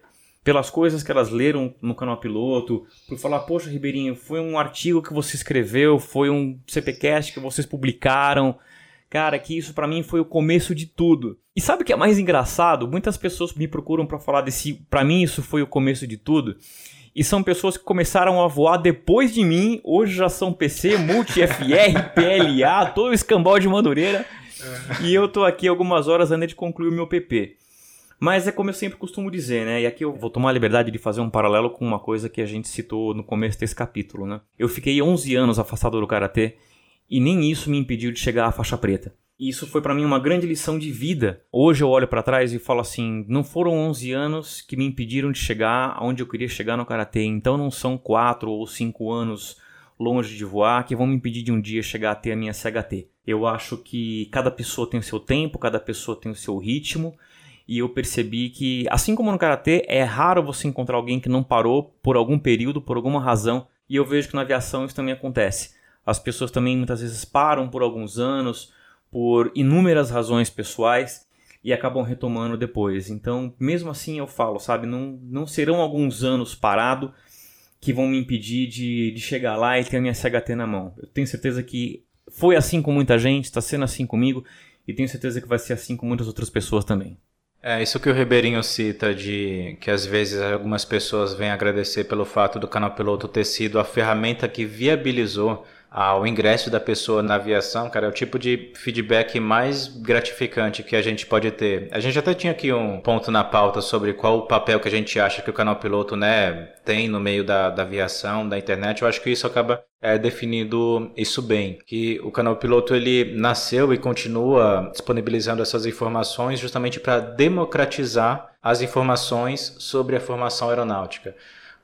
pelas coisas que elas leram no canal piloto, por falar, poxa, Ribeirinho, foi um artigo que você escreveu, foi um CPcast que vocês publicaram. Cara, que isso para mim foi o começo de tudo. E sabe o que é mais engraçado? Muitas pessoas me procuram para falar desse, para mim isso foi o começo de tudo. E são pessoas que começaram a voar depois de mim, hoje já são PC, Multi FR, PLA, todo o escambau de Madureira. e eu tô aqui algumas horas antes de concluir o meu PP. Mas é como eu sempre costumo dizer, né? E aqui eu vou tomar a liberdade de fazer um paralelo com uma coisa que a gente citou no começo desse capítulo, né? Eu fiquei 11 anos afastado do karatê e nem isso me impediu de chegar à faixa preta. E isso foi para mim uma grande lição de vida. Hoje eu olho para trás e falo assim: não foram 11 anos que me impediram de chegar aonde eu queria chegar no karatê, então não são 4 ou 5 anos longe de voar, que vão me impedir de um dia chegar a ter a minha CHT. Eu acho que cada pessoa tem o seu tempo, cada pessoa tem o seu ritmo, e eu percebi que, assim como no karatê, é raro você encontrar alguém que não parou por algum período, por alguma razão, e eu vejo que na aviação isso também acontece. As pessoas também muitas vezes param por alguns anos, por inúmeras razões pessoais, e acabam retomando depois. Então, mesmo assim, eu falo, sabe, não, não serão alguns anos parado que vão me impedir de, de chegar lá e ter a minha CHT na mão. Eu tenho certeza que foi assim com muita gente, está sendo assim comigo, e tenho certeza que vai ser assim com muitas outras pessoas também. É, isso que o Ribeirinho cita de que às vezes algumas pessoas vêm agradecer pelo fato do canal piloto ter sido a ferramenta que viabilizou ao ingresso da pessoa na aviação, cara, é o tipo de feedback mais gratificante que a gente pode ter. A gente até tinha aqui um ponto na pauta sobre qual o papel que a gente acha que o canal piloto, né, tem no meio da, da aviação, da internet. Eu acho que isso acaba é, definindo isso bem. Que o canal piloto ele nasceu e continua disponibilizando essas informações justamente para democratizar as informações sobre a formação aeronáutica.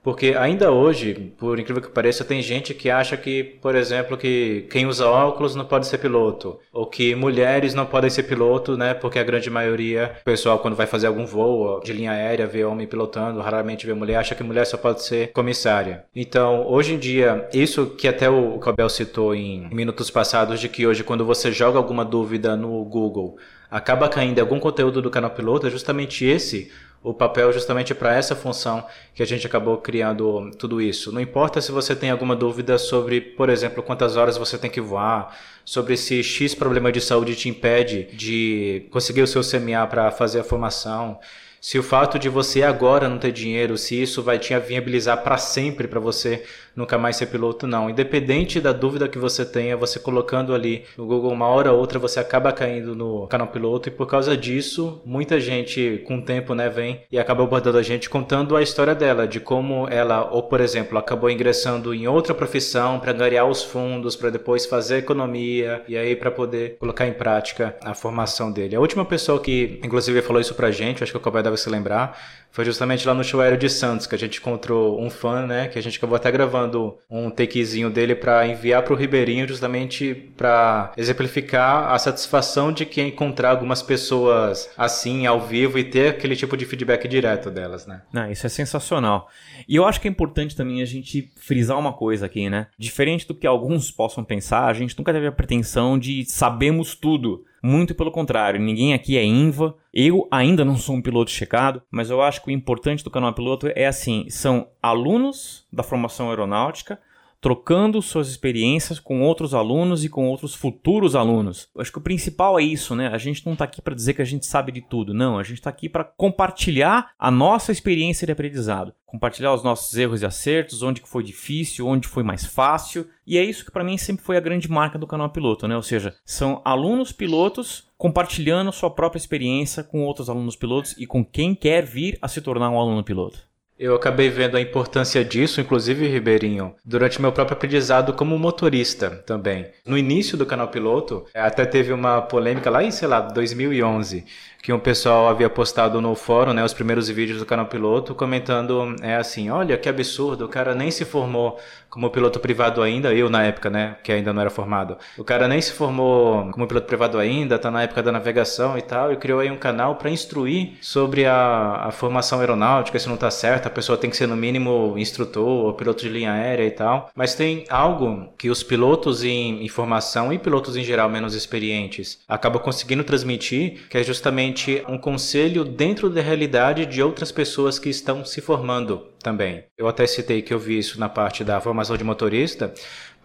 Porque ainda hoje, por incrível que pareça, tem gente que acha que, por exemplo, que quem usa óculos não pode ser piloto, ou que mulheres não podem ser piloto, né? Porque a grande maioria, o pessoal quando vai fazer algum voo de linha aérea vê homem pilotando, raramente vê mulher, acha que mulher só pode ser comissária. Então, hoje em dia, isso que até o Cabel citou em minutos passados de que hoje quando você joga alguma dúvida no Google, acaba caindo algum conteúdo do canal piloto, é justamente esse o papel justamente para essa função que a gente acabou criando tudo isso. Não importa se você tem alguma dúvida sobre, por exemplo, quantas horas você tem que voar, sobre se X problema de saúde te impede de conseguir o seu CMA para fazer a formação, se o fato de você agora não ter dinheiro, se isso vai te viabilizar para sempre para você nunca mais ser piloto, não. Independente da dúvida que você tenha, você colocando ali no Google uma hora ou outra, você acaba caindo no canal piloto e por causa disso, muita gente com o tempo, né, vem e acaba abordando a gente contando a história dela, de como ela, ou por exemplo, acabou ingressando em outra profissão para ganhar os fundos, para depois fazer economia e aí para poder colocar em prática a formação dele. A última pessoa que inclusive falou isso pra gente, acho que o Cobai deve se lembrar, foi justamente lá no show aéreo de Santos que a gente encontrou um fã, né? Que a gente acabou até gravando um takezinho dele para enviar para o Ribeirinho, justamente para exemplificar a satisfação de quem encontrar algumas pessoas assim ao vivo e ter aquele tipo de feedback direto delas, né? Não, isso é sensacional. E eu acho que é importante também a gente frisar uma coisa aqui, né? Diferente do que alguns possam pensar, a gente nunca teve a pretensão de sabemos tudo. Muito pelo contrário, ninguém aqui é INVA. Eu ainda não sou um piloto checado, mas eu acho que o importante do canal piloto é assim: são alunos da formação aeronáutica trocando suas experiências com outros alunos e com outros futuros alunos. Eu acho que o principal é isso, né? A gente não está aqui para dizer que a gente sabe de tudo, não. A gente está aqui para compartilhar a nossa experiência de aprendizado, compartilhar os nossos erros e acertos, onde foi difícil, onde foi mais fácil. E é isso que para mim sempre foi a grande marca do canal piloto, né? Ou seja, são alunos pilotos compartilhando sua própria experiência com outros alunos pilotos e com quem quer vir a se tornar um aluno piloto. Eu acabei vendo a importância disso, inclusive, Ribeirinho, durante meu próprio aprendizado como motorista também. No início do canal Piloto, até teve uma polêmica lá em, sei lá, 2011, que um pessoal havia postado no fórum, né, os primeiros vídeos do canal Piloto, comentando, é assim, olha que absurdo, o cara nem se formou como piloto privado ainda, eu na época, né, que ainda não era formado. O cara nem se formou como piloto privado ainda, tá na época da navegação e tal, e criou aí um canal para instruir sobre a, a formação aeronáutica, se não tá certo, a pessoa tem que ser no mínimo instrutor ou piloto de linha aérea e tal. Mas tem algo que os pilotos em, em formação e pilotos em geral menos experientes acabam conseguindo transmitir, que é justamente um conselho dentro da realidade de outras pessoas que estão se formando também. Eu até citei que eu vi isso na parte da formação de motorista,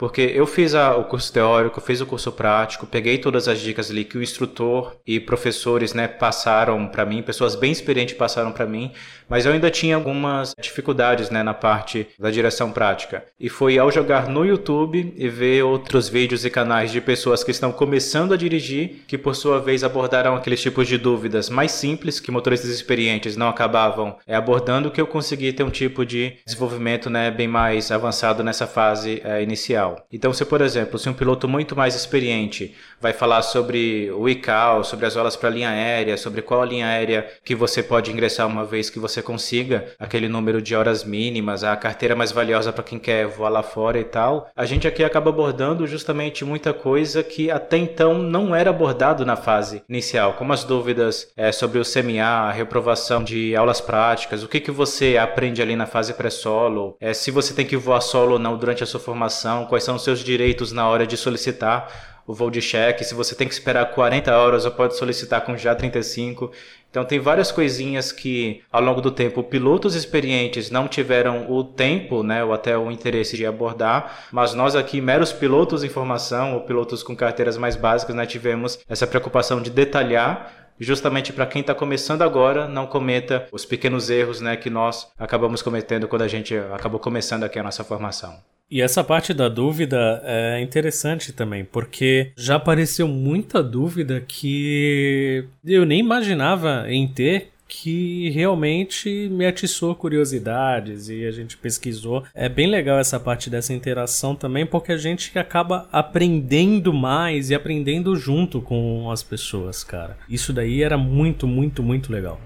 porque eu fiz a, o curso teórico, fiz o curso prático, peguei todas as dicas ali que o instrutor e professores né, passaram para mim, pessoas bem experientes passaram para mim, mas eu ainda tinha algumas dificuldades né, na parte da direção prática. E foi ao jogar no YouTube e ver outros vídeos e canais de pessoas que estão começando a dirigir, que por sua vez abordaram aqueles tipos de dúvidas mais simples que motoristas experientes não acabavam é, abordando, que eu consegui ter um tipo de desenvolvimento né, bem mais avançado nessa fase é, inicial. Então, se por exemplo, se um piloto muito mais experiente vai falar sobre o ICAO, sobre as aulas para linha aérea, sobre qual linha aérea que você pode ingressar uma vez que você consiga aquele número de horas mínimas, a carteira mais valiosa para quem quer voar lá fora e tal, a gente aqui acaba abordando justamente muita coisa que até então não era abordado na fase inicial, como as dúvidas é, sobre o CMA, a reprovação de aulas práticas, o que, que você aprende ali na fase pré-solo, é, se você tem que voar solo ou não durante a sua formação, quais são os seus direitos na hora de solicitar o voo de cheque, se você tem que esperar 40 horas ou pode solicitar com já 35. Então tem várias coisinhas que ao longo do tempo pilotos experientes não tiveram o tempo, né, ou até o interesse de abordar, mas nós aqui meros pilotos em formação ou pilotos com carteiras mais básicas, né, tivemos essa preocupação de detalhar justamente para quem está começando agora não cometa os pequenos erros né, que nós acabamos cometendo quando a gente acabou começando aqui a nossa formação. E essa parte da dúvida é interessante também, porque já apareceu muita dúvida que eu nem imaginava em ter que realmente me atiçou curiosidades e a gente pesquisou. É bem legal essa parte dessa interação também, porque a gente acaba aprendendo mais e aprendendo junto com as pessoas, cara. Isso daí era muito, muito, muito legal.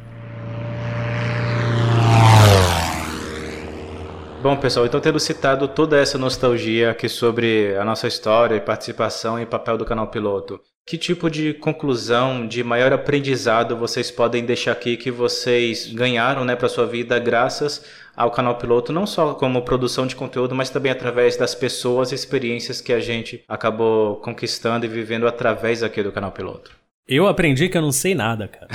Bom, pessoal, então tendo citado toda essa nostalgia aqui sobre a nossa história e participação e papel do canal piloto, que tipo de conclusão, de maior aprendizado vocês podem deixar aqui que vocês ganharam né, para sua vida graças ao canal piloto, não só como produção de conteúdo, mas também através das pessoas e experiências que a gente acabou conquistando e vivendo através aqui do canal piloto? Eu aprendi que eu não sei nada, cara.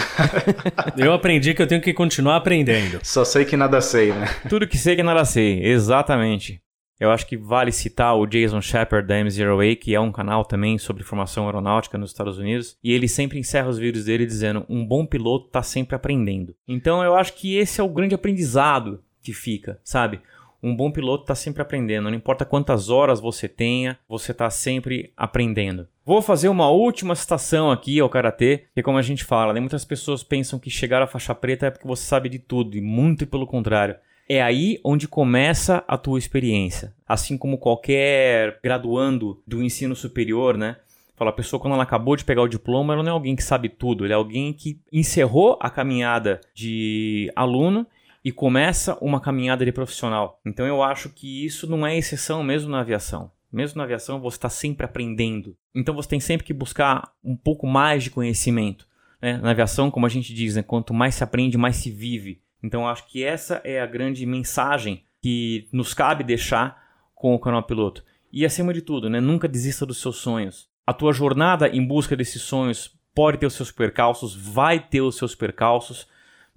eu aprendi que eu tenho que continuar aprendendo. Só sei que nada sei, né? Tudo que sei que nada sei, exatamente. Eu acho que vale citar o Jason Shepard da M0A, que é um canal também sobre formação aeronáutica nos Estados Unidos, e ele sempre encerra os vídeos dele dizendo: um bom piloto está sempre aprendendo. Então eu acho que esse é o grande aprendizado que fica, sabe? Um bom piloto está sempre aprendendo, não importa quantas horas você tenha, você está sempre aprendendo. Vou fazer uma última citação aqui ao karatê, que como a gente fala, né, muitas pessoas pensam que chegar à faixa preta é porque você sabe de tudo, e muito pelo contrário. É aí onde começa a tua experiência. Assim como qualquer graduando do ensino superior, né? Fala, a pessoa quando ela acabou de pegar o diploma, ela não é alguém que sabe tudo, ele é alguém que encerrou a caminhada de aluno e começa uma caminhada de profissional. Então eu acho que isso não é exceção mesmo na aviação. Mesmo na aviação você está sempre aprendendo. Então você tem sempre que buscar um pouco mais de conhecimento. Né? Na aviação, como a gente diz, né? quanto mais se aprende, mais se vive. Então eu acho que essa é a grande mensagem que nos cabe deixar com o canal piloto. E acima de tudo, né? nunca desista dos seus sonhos. A tua jornada em busca desses sonhos pode ter os seus percalços, vai ter os seus percalços,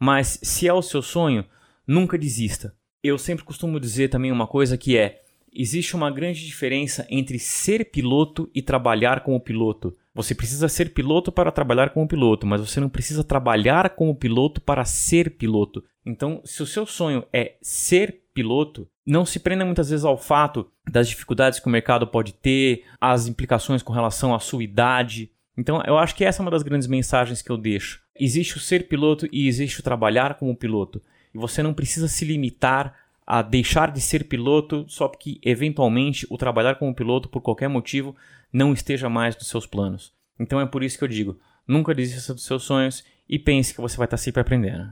mas se é o seu sonho, nunca desista. Eu sempre costumo dizer também uma coisa que é: existe uma grande diferença entre ser piloto e trabalhar como piloto. Você precisa ser piloto para trabalhar como piloto, mas você não precisa trabalhar como piloto para ser piloto. Então, se o seu sonho é ser piloto, não se prenda muitas vezes ao fato das dificuldades que o mercado pode ter, as implicações com relação à sua idade. Então, eu acho que essa é uma das grandes mensagens que eu deixo. Existe o ser piloto e existe o trabalhar como piloto. E você não precisa se limitar a deixar de ser piloto só porque eventualmente o trabalhar como piloto por qualquer motivo não esteja mais nos seus planos. Então é por isso que eu digo, nunca desista dos seus sonhos e pense que você vai estar sempre aprendendo.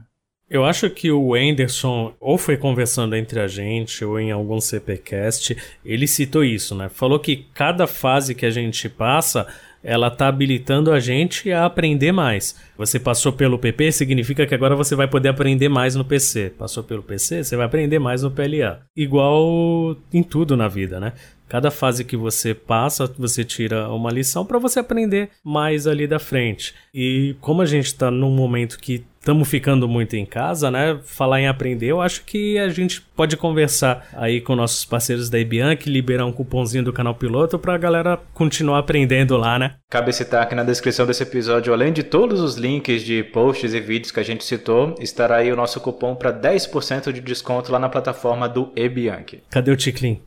Eu acho que o Anderson, ou foi conversando entre a gente, ou em algum CPcast, ele citou isso, né? Falou que cada fase que a gente passa, ela está habilitando a gente a aprender mais. Você passou pelo PP, significa que agora você vai poder aprender mais no PC. Passou pelo PC, você vai aprender mais no PLA. Igual em tudo na vida, né? Cada fase que você passa, você tira uma lição para você aprender mais ali da frente. E como a gente está num momento que estamos ficando muito em casa, né? Falar em aprender, eu acho que a gente pode conversar aí com nossos parceiros da Ibianc, liberar um cupomzinho do canal piloto para a galera continuar aprendendo lá, né? Cabe citar que na descrição desse episódio, além de todos os links de posts e vídeos que a gente citou, estará aí o nosso cupom para 10% de desconto lá na plataforma do Ebianc. Cadê o Ticlin?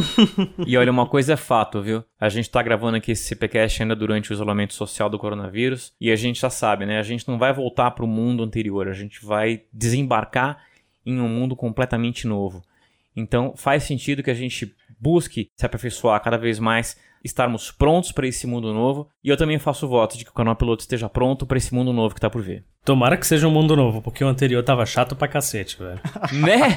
e olha, uma coisa é fato, viu? A gente tá gravando aqui esse CPcast ainda durante o isolamento social do coronavírus e a gente já sabe, né? A gente não vai voltar para o mundo anterior, a gente vai desembarcar em um mundo completamente novo. Então faz sentido que a gente busque se aperfeiçoar cada vez mais, estarmos prontos para esse mundo novo. E eu também faço voto de que o canal piloto esteja pronto para esse mundo novo que tá por vir. Tomara que seja um mundo novo, porque o anterior tava chato pra cacete, velho. Né?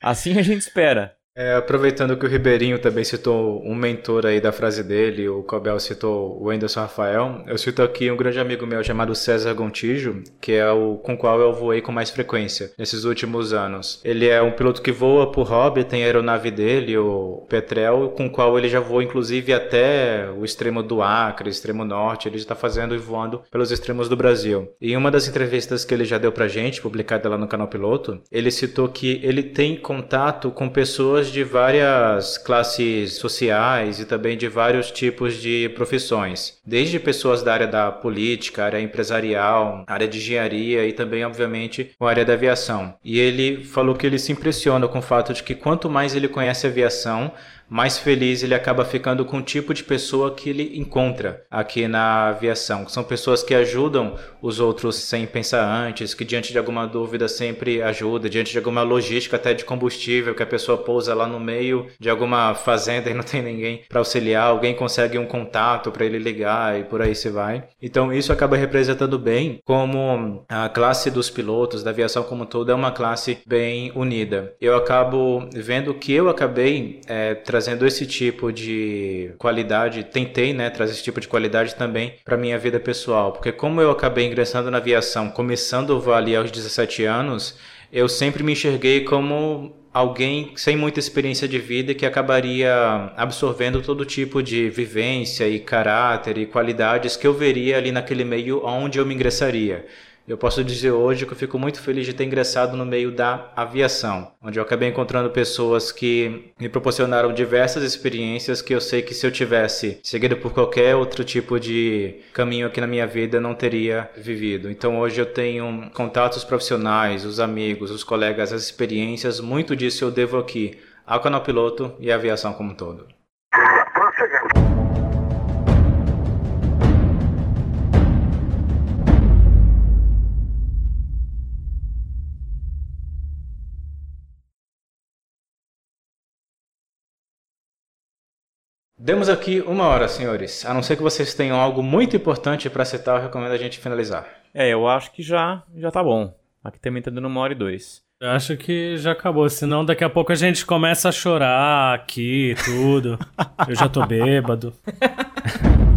Assim a gente espera. É, aproveitando que o Ribeirinho também citou um mentor aí da frase dele, o Cobel citou o Anderson Rafael, eu cito aqui um grande amigo meu chamado César Gontijo, que é o com qual eu voei com mais frequência nesses últimos anos. Ele é um piloto que voa por hobby, tem a aeronave dele, o Petrel, com o qual ele já voou inclusive até o extremo do Acre, extremo norte, ele está fazendo e voando pelos extremos do Brasil. E em uma das entrevistas que ele já deu pra gente, publicada lá no canal Piloto, ele citou que ele tem contato com pessoas de várias classes sociais e também de vários tipos de profissões, desde pessoas da área da política, área empresarial, área de engenharia e também, obviamente, a área da aviação. E ele falou que ele se impressiona com o fato de que quanto mais ele conhece a aviação, mais feliz ele acaba ficando com o tipo de pessoa que ele encontra aqui na aviação. São pessoas que ajudam os outros sem pensar antes, que diante de alguma dúvida sempre ajuda, diante de alguma logística até de combustível, que a pessoa pousa lá no meio de alguma fazenda e não tem ninguém para auxiliar, alguém consegue um contato para ele ligar e por aí se vai. Então isso acaba representando bem como a classe dos pilotos da aviação como todo é uma classe bem unida. Eu acabo vendo que eu acabei é, trazendo esse tipo de qualidade, tentei, né, trazer esse tipo de qualidade também para minha vida pessoal, porque como eu acabei ingressando na aviação, começando o vale aos 17 anos, eu sempre me enxerguei como alguém sem muita experiência de vida que acabaria absorvendo todo tipo de vivência e caráter e qualidades que eu veria ali naquele meio onde eu me ingressaria. Eu posso dizer hoje que eu fico muito feliz de ter ingressado no meio da aviação, onde eu acabei encontrando pessoas que me proporcionaram diversas experiências que eu sei que se eu tivesse seguido por qualquer outro tipo de caminho aqui na minha vida não teria vivido. Então hoje eu tenho contatos profissionais, os amigos, os colegas, as experiências, muito disso eu devo aqui ao canal piloto e à aviação como um todo. Demos aqui uma hora, senhores. A não ser que vocês tenham algo muito importante para citar, eu recomendo a gente finalizar. É, eu acho que já, já tá bom. Aqui também tá dando uma hora e dois. Eu acho que já acabou, senão daqui a pouco a gente começa a chorar aqui, tudo. Eu já tô bêbado.